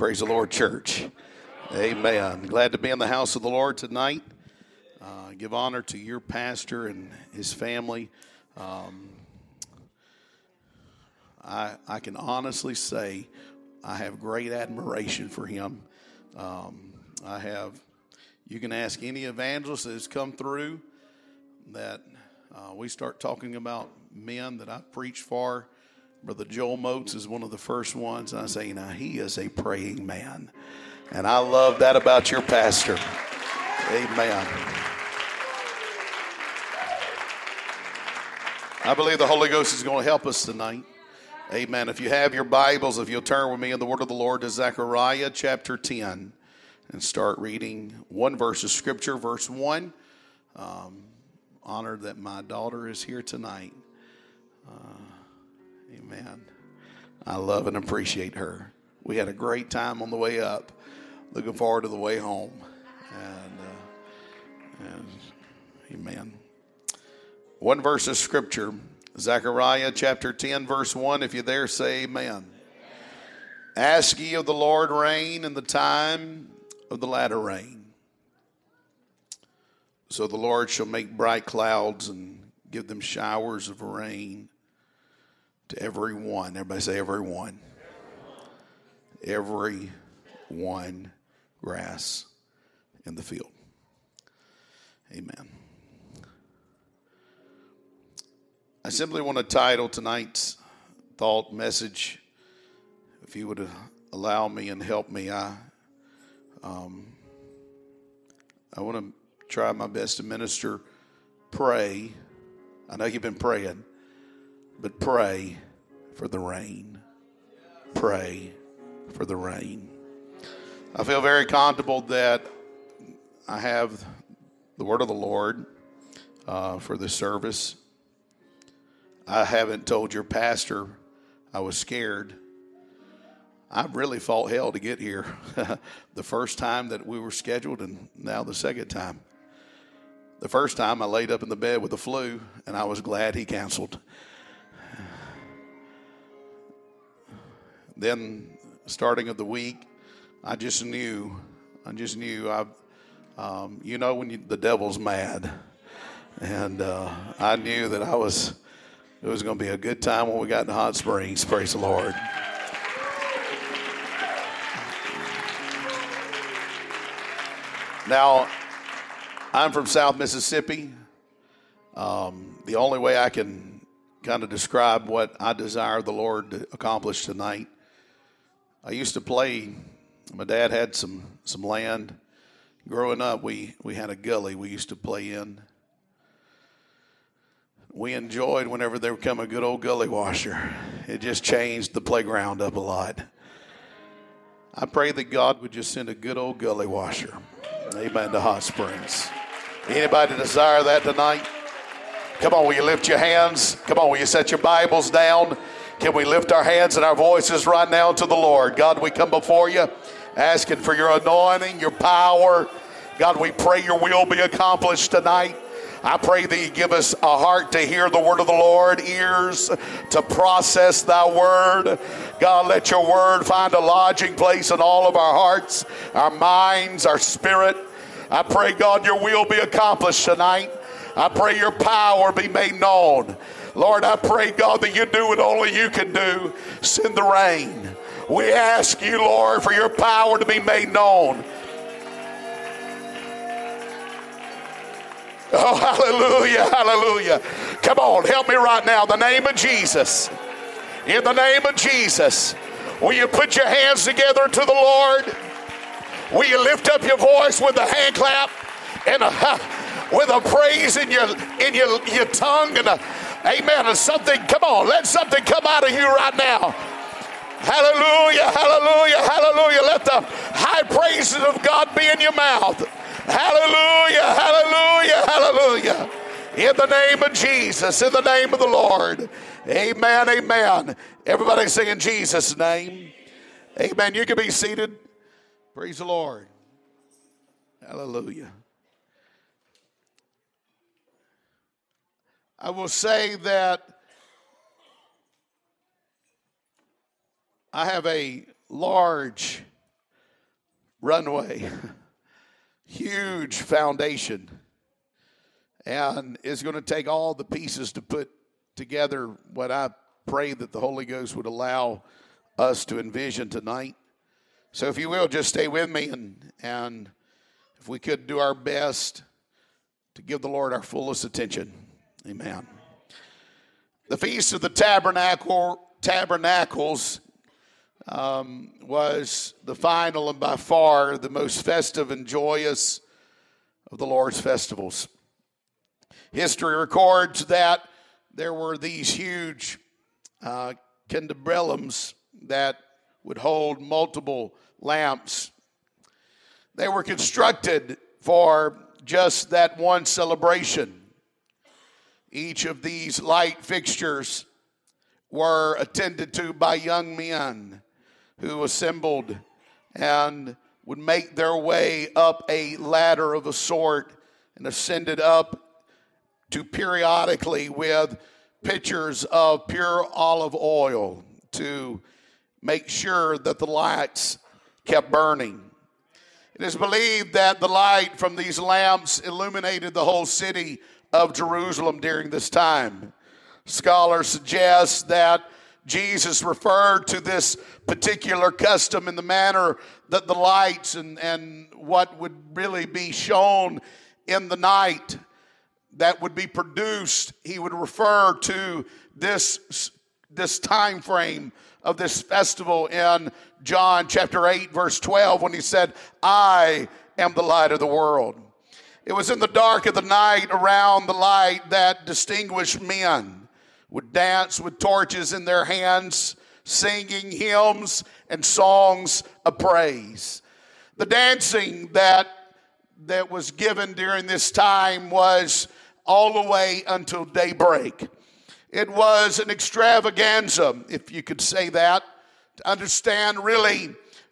Praise the Lord, church. Amen. Glad to be in the house of the Lord tonight. Uh, give honor to your pastor and his family. Um, I, I can honestly say I have great admiration for him. Um, I have, you can ask any evangelist that has come through that uh, we start talking about men that I preach for Brother Joel Moats is one of the first ones. And I say, now he is a praying man. And I love that about your pastor. Amen. I believe the Holy Ghost is going to help us tonight. Amen. If you have your Bibles, if you'll turn with me in the Word of the Lord to Zechariah chapter 10 and start reading one verse of Scripture, verse 1. Um, honored that my daughter is here tonight. Amen. I love and appreciate her. We had a great time on the way up. Looking forward to the way home. And, uh, and amen. One verse of scripture, Zechariah chapter 10, verse 1. If you're there, say amen. Ask ye of the Lord rain in the time of the latter rain. So the Lord shall make bright clouds and give them showers of rain to every one. Everybody say every one. Every one grass in the field. Amen. I simply want to title tonight's thought message. If you would allow me and help me, I um, I want to try my best to minister. Pray. I know you've been praying but pray for the rain. Pray for the rain. I feel very comfortable that I have the word of the Lord uh, for this service. I haven't told your pastor I was scared. I really fought hell to get here. the first time that we were scheduled, and now the second time. The first time I laid up in the bed with the flu, and I was glad he canceled. Then starting of the week, I just knew, I just knew, I, um, you know, when you, the devil's mad, and uh, I knew that I was, it was going to be a good time when we got to Hot Springs. Praise the Lord. Now, I'm from South Mississippi. Um, the only way I can kind of describe what I desire the Lord to accomplish tonight I used to play. My dad had some some land. Growing up, we we had a gully we used to play in. We enjoyed whenever there would come a good old gully washer. It just changed the playground up a lot. I pray that God would just send a good old gully washer. Amen to Hot Springs. Anybody desire that tonight? Come on, will you lift your hands? Come on, will you set your Bibles down? Can we lift our hands and our voices right now to the Lord? God, we come before you asking for your anointing, your power. God, we pray your will be accomplished tonight. I pray that you give us a heart to hear the word of the Lord, ears to process thy word. God, let your word find a lodging place in all of our hearts, our minds, our spirit. I pray, God, your will be accomplished tonight. I pray your power be made known. Lord, I pray, God, that you do what only you can do. Send the rain. We ask you, Lord, for your power to be made known. Oh, hallelujah, hallelujah. Come on, help me right now. The name of Jesus. In the name of Jesus. Will you put your hands together to the Lord? Will you lift up your voice with a hand clap and a, with a praise in your in your, your tongue and a Amen. And something, come on, let something come out of you right now. Hallelujah, hallelujah, hallelujah. Let the high praises of God be in your mouth. Hallelujah, hallelujah, hallelujah. In the name of Jesus, in the name of the Lord. Amen, amen. Everybody sing in Jesus' name. Amen. You can be seated. Praise the Lord. Hallelujah. I will say that I have a large runway, huge foundation, and it's going to take all the pieces to put together what I pray that the Holy Ghost would allow us to envision tonight. So, if you will, just stay with me, and and if we could do our best to give the Lord our fullest attention, Amen. The feast of the tabernacle tabernacles um, was the final and by far the most festive and joyous of the Lord's festivals. History records that there were these huge uh, that would hold multiple lamps. They were constructed for just that one celebration. Each of these light fixtures were attended to by young men who assembled and would make their way up a ladder of a sort and ascended up to periodically with pitchers of pure olive oil to make sure that the lights kept burning. It is believed that the light from these lamps illuminated the whole city of Jerusalem during this time. Scholars suggest that Jesus referred to this particular custom in the manner that the lights and, and what would really be shown in the night that would be produced, he would refer to this, this time frame of this festival in John chapter 8, verse 12, when he said, I am the light of the world. It was in the dark of the night around the light that distinguished men would dance with torches in their hands, singing hymns and songs of praise. The dancing that, that was given during this time was all the way until daybreak. It was an extravaganza, if you could say that, to understand really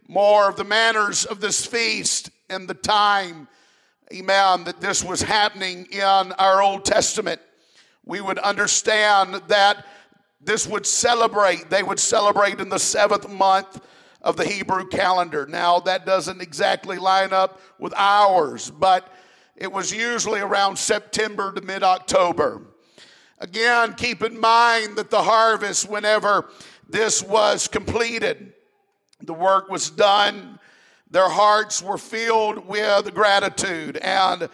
more of the manners of this feast and the time, amen, that this was happening in our Old Testament we would understand that this would celebrate, they would celebrate in the seventh month of the Hebrew calendar. Now, that doesn't exactly line up with ours, but it was usually around September to mid October. Again, keep in mind that the harvest, whenever this was completed, the work was done, their hearts were filled with gratitude and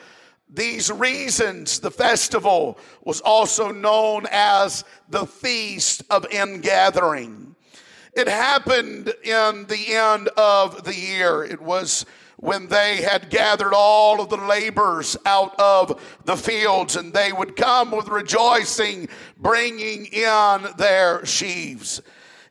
these reasons, the festival was also known as the Feast of Ingathering. It happened in the end of the year. It was when they had gathered all of the labors out of the fields, and they would come with rejoicing, bringing in their sheaves.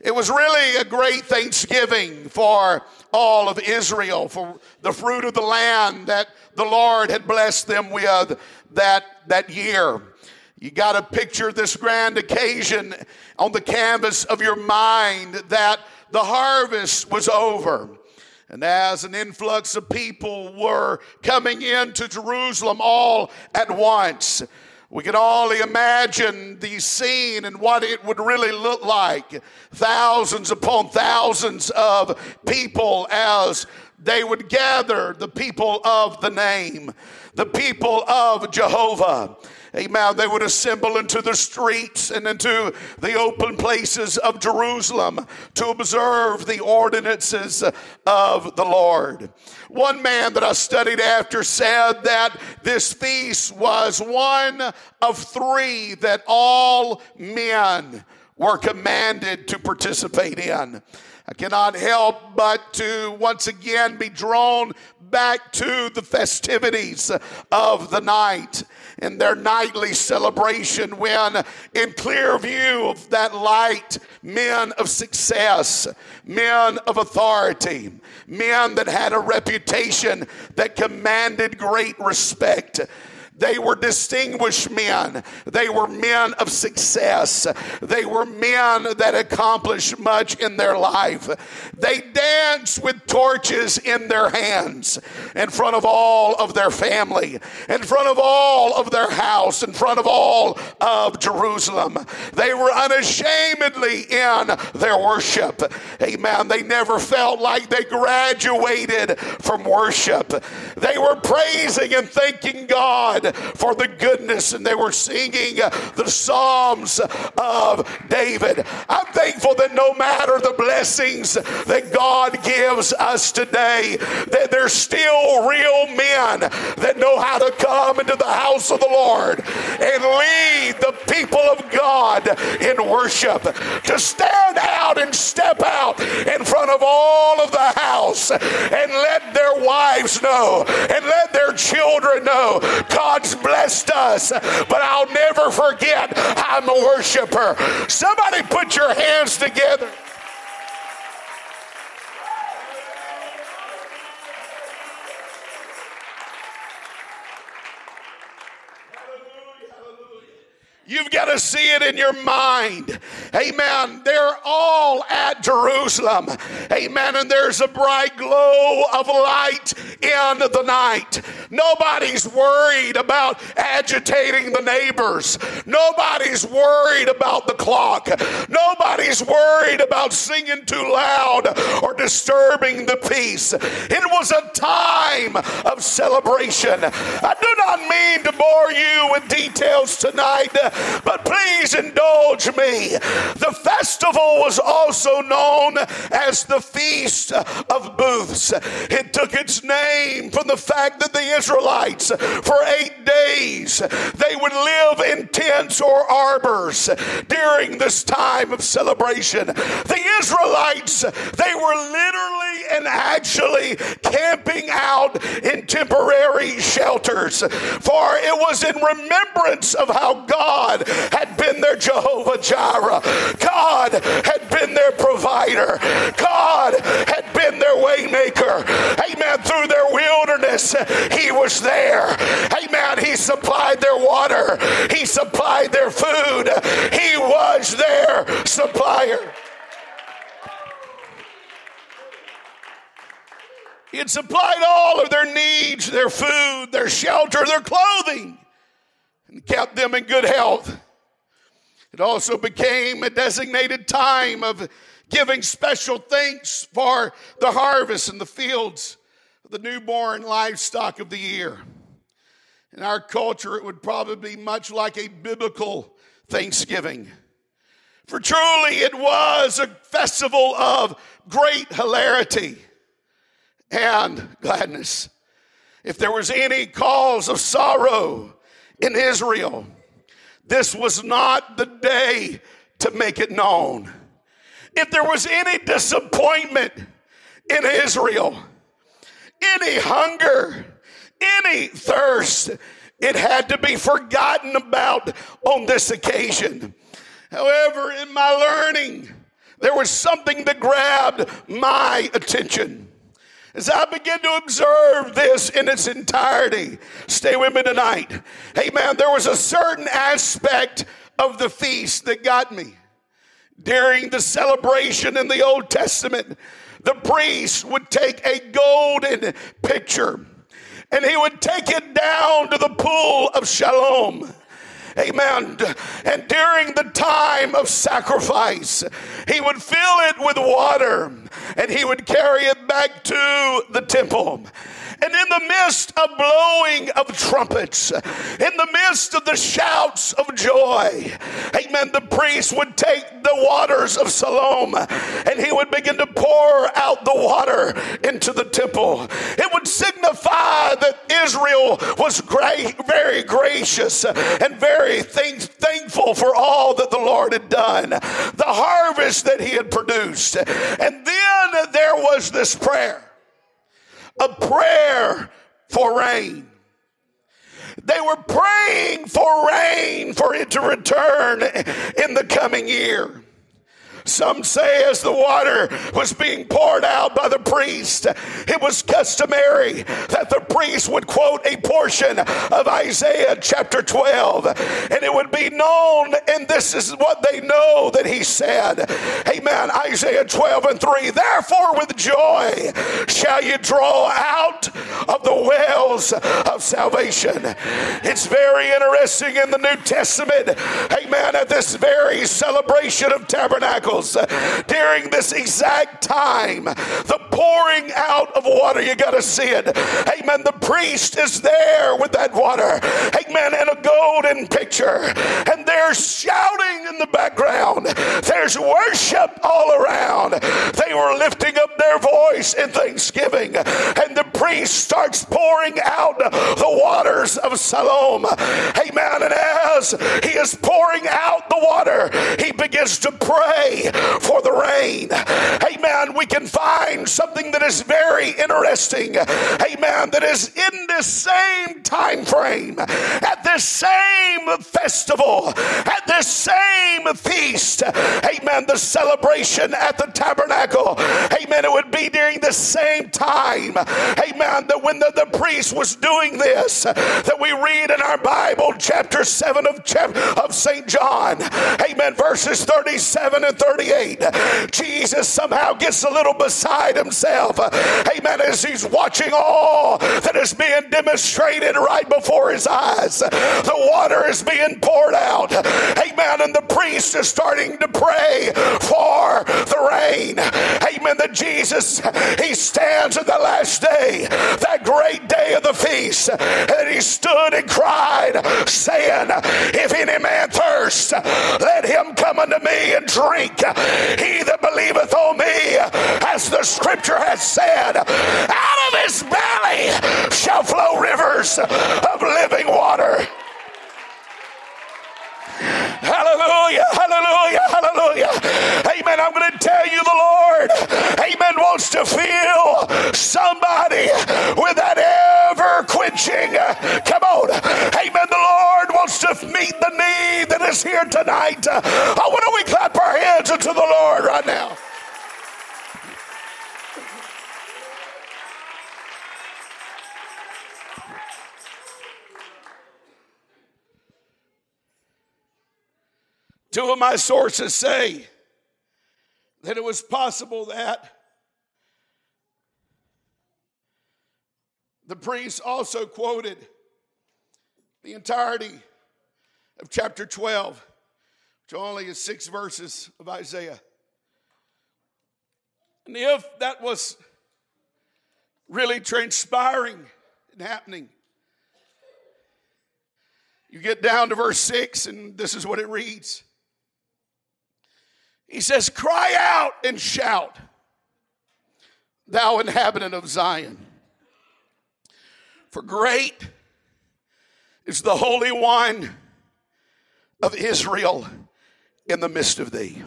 It was really a great thanksgiving for all of Israel, for the fruit of the land that the Lord had blessed them with that, that year. You got to picture this grand occasion on the canvas of your mind that the harvest was over. And as an influx of people were coming into Jerusalem all at once, we can all imagine the scene and what it would really look like. Thousands upon thousands of people as they would gather the people of the name, the people of Jehovah. Amen. They would assemble into the streets and into the open places of Jerusalem to observe the ordinances of the Lord. One man that I studied after said that this feast was one of three that all men were commanded to participate in. I cannot help but to once again be drawn back to the festivities of the night and their nightly celebration when, in clear view of that light, men of success, men of authority, men that had a reputation that commanded great respect, They were distinguished men. They were men of success. They were men that accomplished much in their life. They danced with torches in their hands in front of all of their family, in front of all of their house, in front of all of Jerusalem. They were unashamedly in their worship. Amen. They never felt like they graduated from worship. They were praising and thanking God for the goodness, and they were singing uh, the Psalms of David. I'm thankful that no matter the blessings that God gives us today, that there's still real men that know how to come into the house of the Lord and lead the people of God in worship, to stand out and step out in front of all of the house and let their wives know and let their children know God's blessed us, but I'll never forget I'm a worshiper. Somebody put your hands together. You've got to see it in your mind. Amen. They're all at Jerusalem. Amen. And there's a bright glow of light in the night. Nobody's worried about agitating the neighbors. Nobody's worried about the clock. Nobody's worried about singing too loud or disturbing the peace. It was a time of celebration. I do not mean to bore you with details tonight but please indulge me. The festival was also known as the Feast of Booths. It took its name from the fact that the Israelites, for eight days, they would live in tents or arbors during this time of celebration. The Israelites, they were literally and actually camping out in temporary shelters, for it was in remembrance of how God God had been their Jehovah Jireh. God had been their provider. God had been their waymaker. Amen. Through their wilderness, He was there. Amen. He supplied their water. He supplied their food. He was their supplier. He had supplied all of their needs, their food, their shelter, their clothing and kept them in good health. It also became a designated time of giving special thanks for the harvest in the fields of the newborn livestock of the year. In our culture, it would probably be much like a biblical Thanksgiving. For truly, it was a festival of great hilarity and gladness. If there was any cause of sorrow, in Israel. This was not the day to make it known. If there was any disappointment in Israel, any hunger, any thirst, it had to be forgotten about on this occasion. However, in my learning, there was something that grabbed my attention. As I begin to observe this in its entirety, stay with me tonight. Amen. There was a certain aspect of the feast that got me. During the celebration in the Old Testament, the priest would take a golden pitcher and he would take it down to the pool of Siloam Amen. And during the time of sacrifice, he would fill it with water and he would carry it back to the temple. And in the midst of blowing of trumpets, in the midst of the shouts of joy, amen, the priest would take the waters of Siloam and he would begin to pour out the water into the temple. It would signify that Israel was great, very gracious and very thank, thankful for all that the Lord had done, the harvest that he had produced. And then there was this prayer a prayer for rain. They were praying for rain for it to return in the coming year. Some say as the water was being poured out by the priest, it was customary that the priest would quote a portion of Isaiah chapter 12, and it would be known, and this is what they know that he said. Amen. Isaiah 12 and 3. Therefore, with joy shall you draw out of the wells of salvation. It's very interesting in the New Testament, amen, at this very celebration of tabernacles, during this exact time, the pouring out of water, you got to see it. Amen. The priest is there with that water, amen, in a golden picture, and they're shouting in the background. There's worship all around. They were lifting up their voice in thanksgiving, and the priest starts pouring out the waters of Siloam. Amen. And as he is pouring out the water, he begins to pray for the rain. Amen. We can find something that is very interesting. Amen. That is in this same time frame, at this same festival, at this same feast. Amen. The celebration at the tabernacle. Amen. It would be during the same time. Amen. That when the, the priest was doing this, that we read in our Bible, chapter 7 of, of St. John. Amen. Verses 37 and 38. Jesus somehow gets a little beside himself. Amen. As he's watching all that is being demonstrated right before his eyes. The water is being poured out. Amen. And the priest is starting to pray for the rain. Amen. That Jesus, he stands at the last day, that great day of the feast, and he stood and cried, saying, If any man thirst, let him come unto me and drink. He that believeth on me, as the scripture has said, out of his belly shall flow rivers of living water. Hallelujah, hallelujah, hallelujah. Amen. I'm going to tell you the Lord, amen, wants to fill somebody with that ever quenching. Come on. Amen. The Lord wants to meet the need that is here tonight. Oh, why don't we clap our hands unto the Lord right now? Two of my sources say that it was possible that the priest also quoted the entirety of chapter 12, which only is six verses of Isaiah. And if that was really transpiring and happening, you get down to verse 6, and this is what it reads. He says, Cry out and shout, thou inhabitant of Zion. For great is the Holy One of Israel in the midst of thee.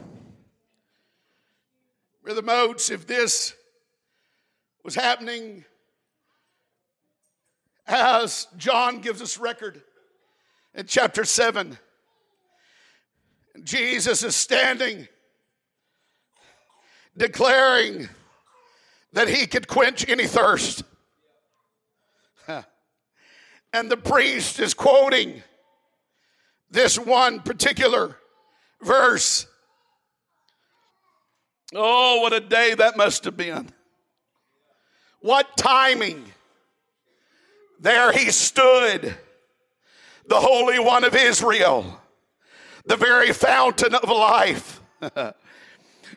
Brother Moats, if this was happening as John gives us record in chapter 7, Jesus is standing declaring that he could quench any thirst. And the priest is quoting this one particular verse. Oh, what a day that must have been. What timing. There he stood, the Holy One of Israel, the very fountain of life.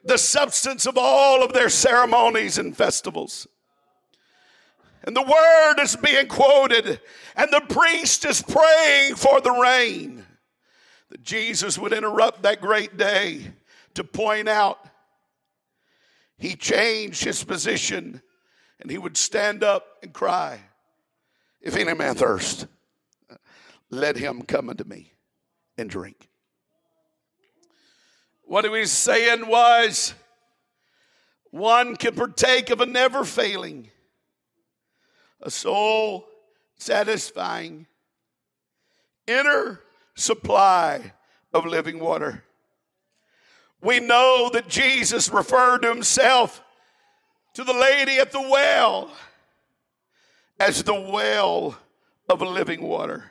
the substance of all of their ceremonies and festivals. And the word is being quoted, and the priest is praying for the rain. That Jesus would interrupt that great day to point out he changed his position and he would stand up and cry, If any man thirst, let him come unto me and drink. What he was saying was one can partake of a never failing, a soul satisfying, inner supply of living water. We know that Jesus referred to himself to the lady at the well as the well of living water.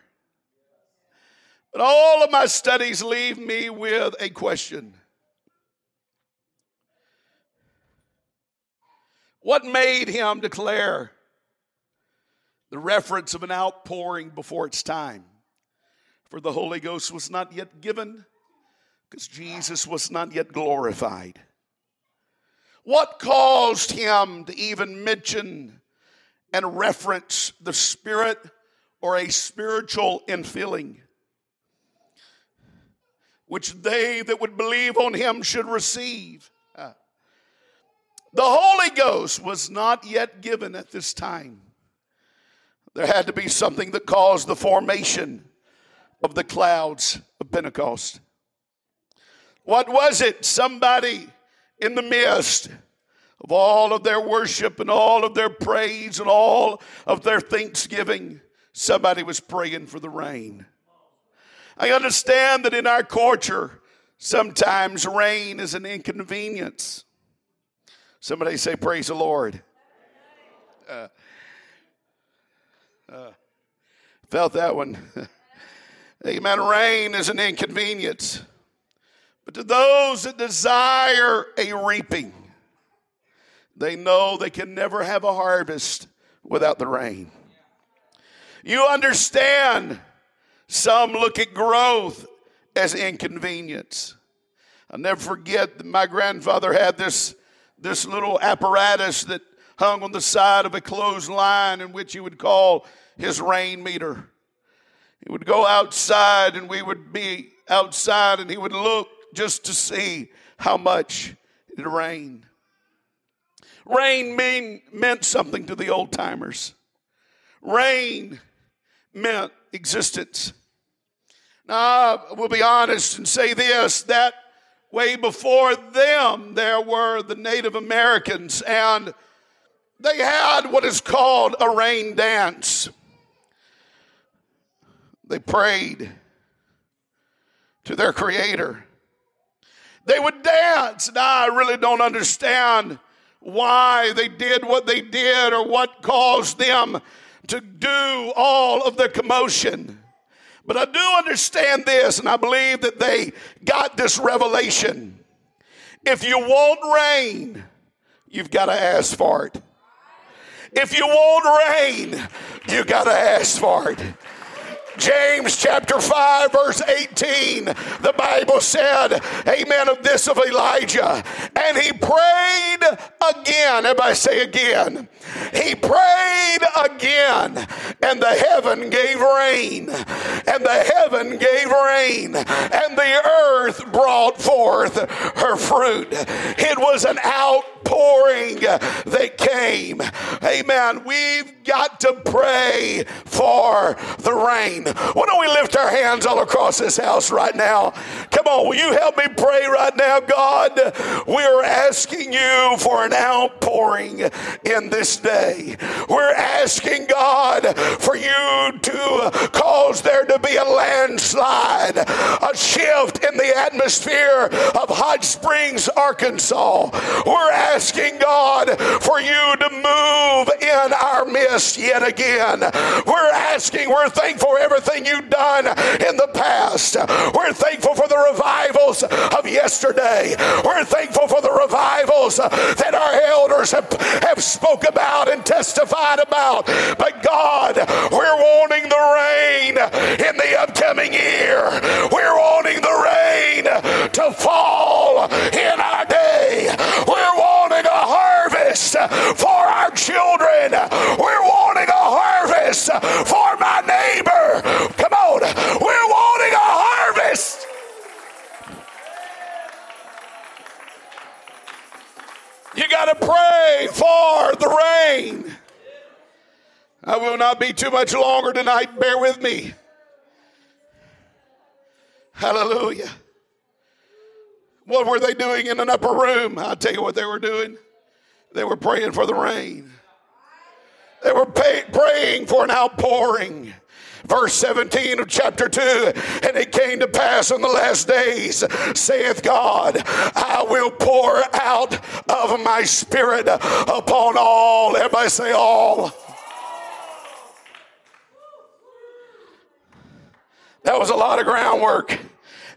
But all of my studies leave me with a question What made him declare the reference of an outpouring before its time? For the Holy Ghost was not yet given because Jesus was not yet glorified. What caused him to even mention and reference the Spirit or a spiritual infilling, which they that would believe on him should receive? The Holy Ghost was not yet given at this time. There had to be something that caused the formation of the clouds of Pentecost. What was it? Somebody in the midst of all of their worship and all of their praise and all of their thanksgiving, somebody was praying for the rain. I understand that in our culture, sometimes rain is an inconvenience. Somebody say, Praise the Lord. Uh, uh, felt that one. Amen. Rain is an inconvenience. But to those that desire a reaping, they know they can never have a harvest without the rain. You understand, some look at growth as inconvenience. I'll never forget that my grandfather had this, this little apparatus that hung on the side of a clothesline in which he would call his rain meter. He would go outside and we would be outside and he would look just to see how much it rained. Rain mean, meant something to the old timers. Rain meant existence. Now, I will be honest and say this that way before them, there were the Native Americans, and they had what is called a rain dance. They prayed to their Creator. They would dance. Now, I really don't understand why they did what they did or what caused them to do all of the commotion. But I do understand this, and I believe that they got this revelation. If you want rain, you've got to ask for it. If you want rain, you've got to ask for it. James chapter 5, verse 18, the Bible said, Amen, of this of Elijah. And he prayed again. Everybody say again. He prayed again, and the heaven gave rain, and the heaven gave rain, and the earth brought forth her fruit. It was an outpouring that came. Amen. We've got to pray for the rain. Why don't we lift our hands all across this house right now? Come on, will you help me pray right now, God? We're asking you for an outpouring in this day. We're asking God for you to cause there to be a landslide, a shift in the atmosphere of Hot Springs, Arkansas. We're asking God for you to move in our midst yet again. We're asking, we're thankful for everything you've done in the past. We're thankful for the revivals of yesterday. We're thankful for the revivals that our elders have, have spoke about and testified about. But God, we're wanting the rain in the upcoming year. We're wanting the rain to fall in our day. We're for our children. We're wanting a harvest for my neighbor. Come on. We're wanting a harvest. You got to pray for the rain. I will not be too much longer tonight. Bear with me. Hallelujah. What were they doing in an upper room? I'll tell you what they were doing. They were praying for the rain. They were pay, praying for an outpouring. Verse 17 of chapter 2 And it came to pass in the last days, saith God, I will pour out of my spirit upon all. Everybody say, all. That was a lot of groundwork.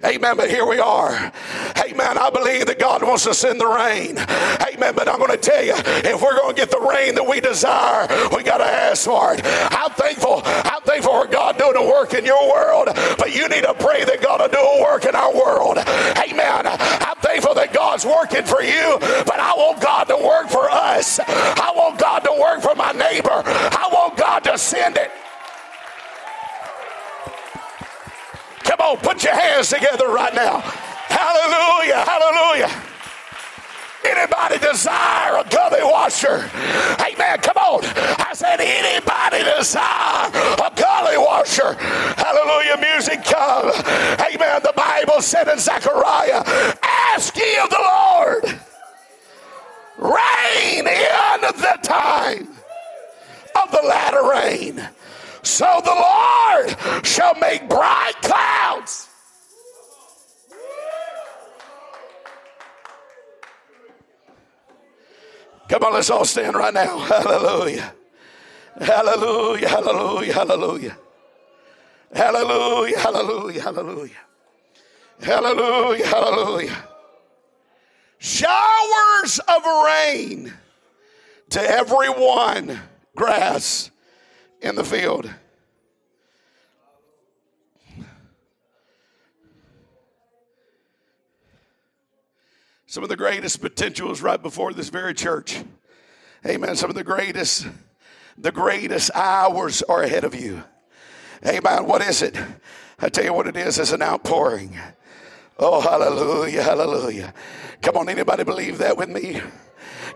Amen. But here we are. Amen. I believe that God wants to send the rain. Amen. But I'm going to tell you, if we're going to get the rain that we desire, we got to ask for it. I'm thankful. I'm thankful for God doing a work in your world. But you need to pray that God will do a work in our world. Amen. I'm thankful that God's working for you, but I want God to work for us. I want God to work for my neighbor. I want God to send it. Come on, put your hands together right now. Hallelujah, hallelujah. Anybody desire a gully washer? Amen. Come on. I said, anybody desire a gully washer? Hallelujah. Music come. Amen. The Bible said in Zechariah, ask ye of the Lord, rain in the time of the latter rain so the Lord shall make bright clouds. Come on, let's all stand right now. Hallelujah. Hallelujah, hallelujah, hallelujah. Hallelujah, hallelujah, hallelujah. Hallelujah, hallelujah. Showers of rain to everyone, grass in the field. Some of the greatest potential is right before this very church. Amen. Some of the greatest, the greatest hours are ahead of you. Amen. What is it? I tell you what it is. It's an outpouring. Oh, hallelujah, hallelujah. Come on, anybody believe that with me?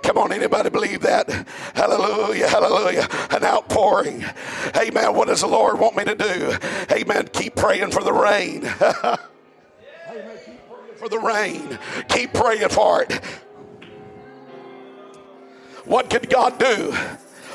Come on, anybody believe that? Hallelujah, hallelujah. An outpouring. Amen. What does the Lord want me to do? Amen. Keep praying for the rain. For the rain. Keep praying for it. What could God do?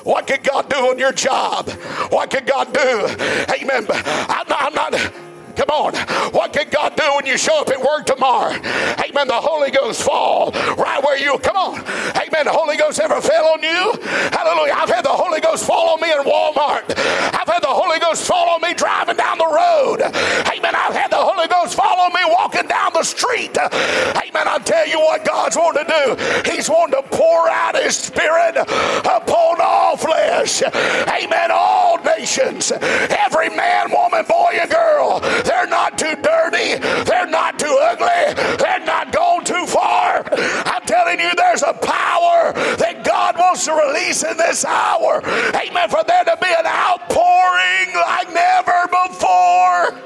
What could God do on your job? What could God do? Amen. I'm not, I'm not Come on. What can God do when you show up at work tomorrow? Amen. The Holy Ghost fall right where you come on. Amen. The Holy Ghost ever fell on you? Hallelujah. I've had the Holy Ghost fall on me in Walmart. I've had the Holy Ghost fall on me driving down the road. Amen. I've had the Holy Ghost fall on me walking down the street. Amen. I tell you what God's wanting to do. He's wanting to pour out his spirit upon all flesh. Amen. All nations. Every man, woman, boy, and girl. They're not too dirty. They're not too ugly. They're not going too far. I'm telling you, there's a power that God wants to release in this hour. Amen. For there to be an outpouring like never before.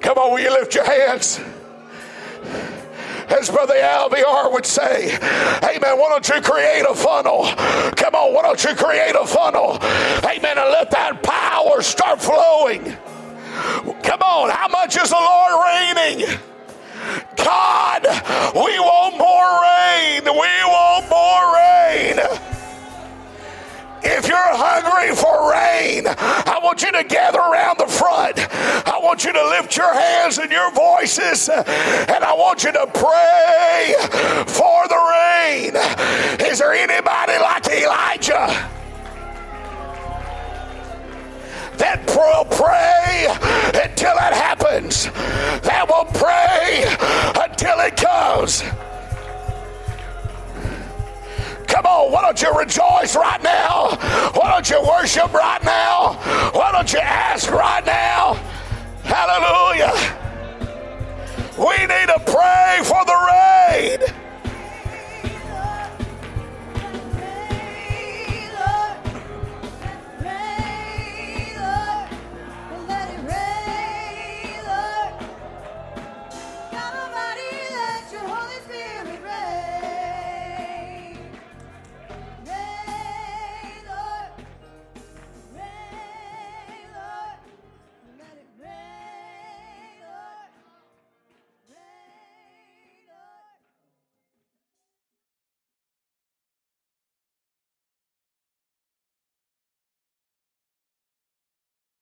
Come on, will you lift your hands? As Brother Alviar would say, Amen. Why don't you create a funnel? Come on, why don't you create a funnel? Amen. And let that power start flowing. Come on, how much is the Lord raining? God, we want more rain. We want more rain. If you're hungry for rain, I want you to gather around the front. I want you to lift your hands and your voices, and I want you to pray for the rain. Is there anybody like Elijah? that will pray until it happens, that will pray until it comes. Why don't you rejoice right now? Why don't you worship right now? Why don't you ask right now? Hallelujah. We need to pray for the rain.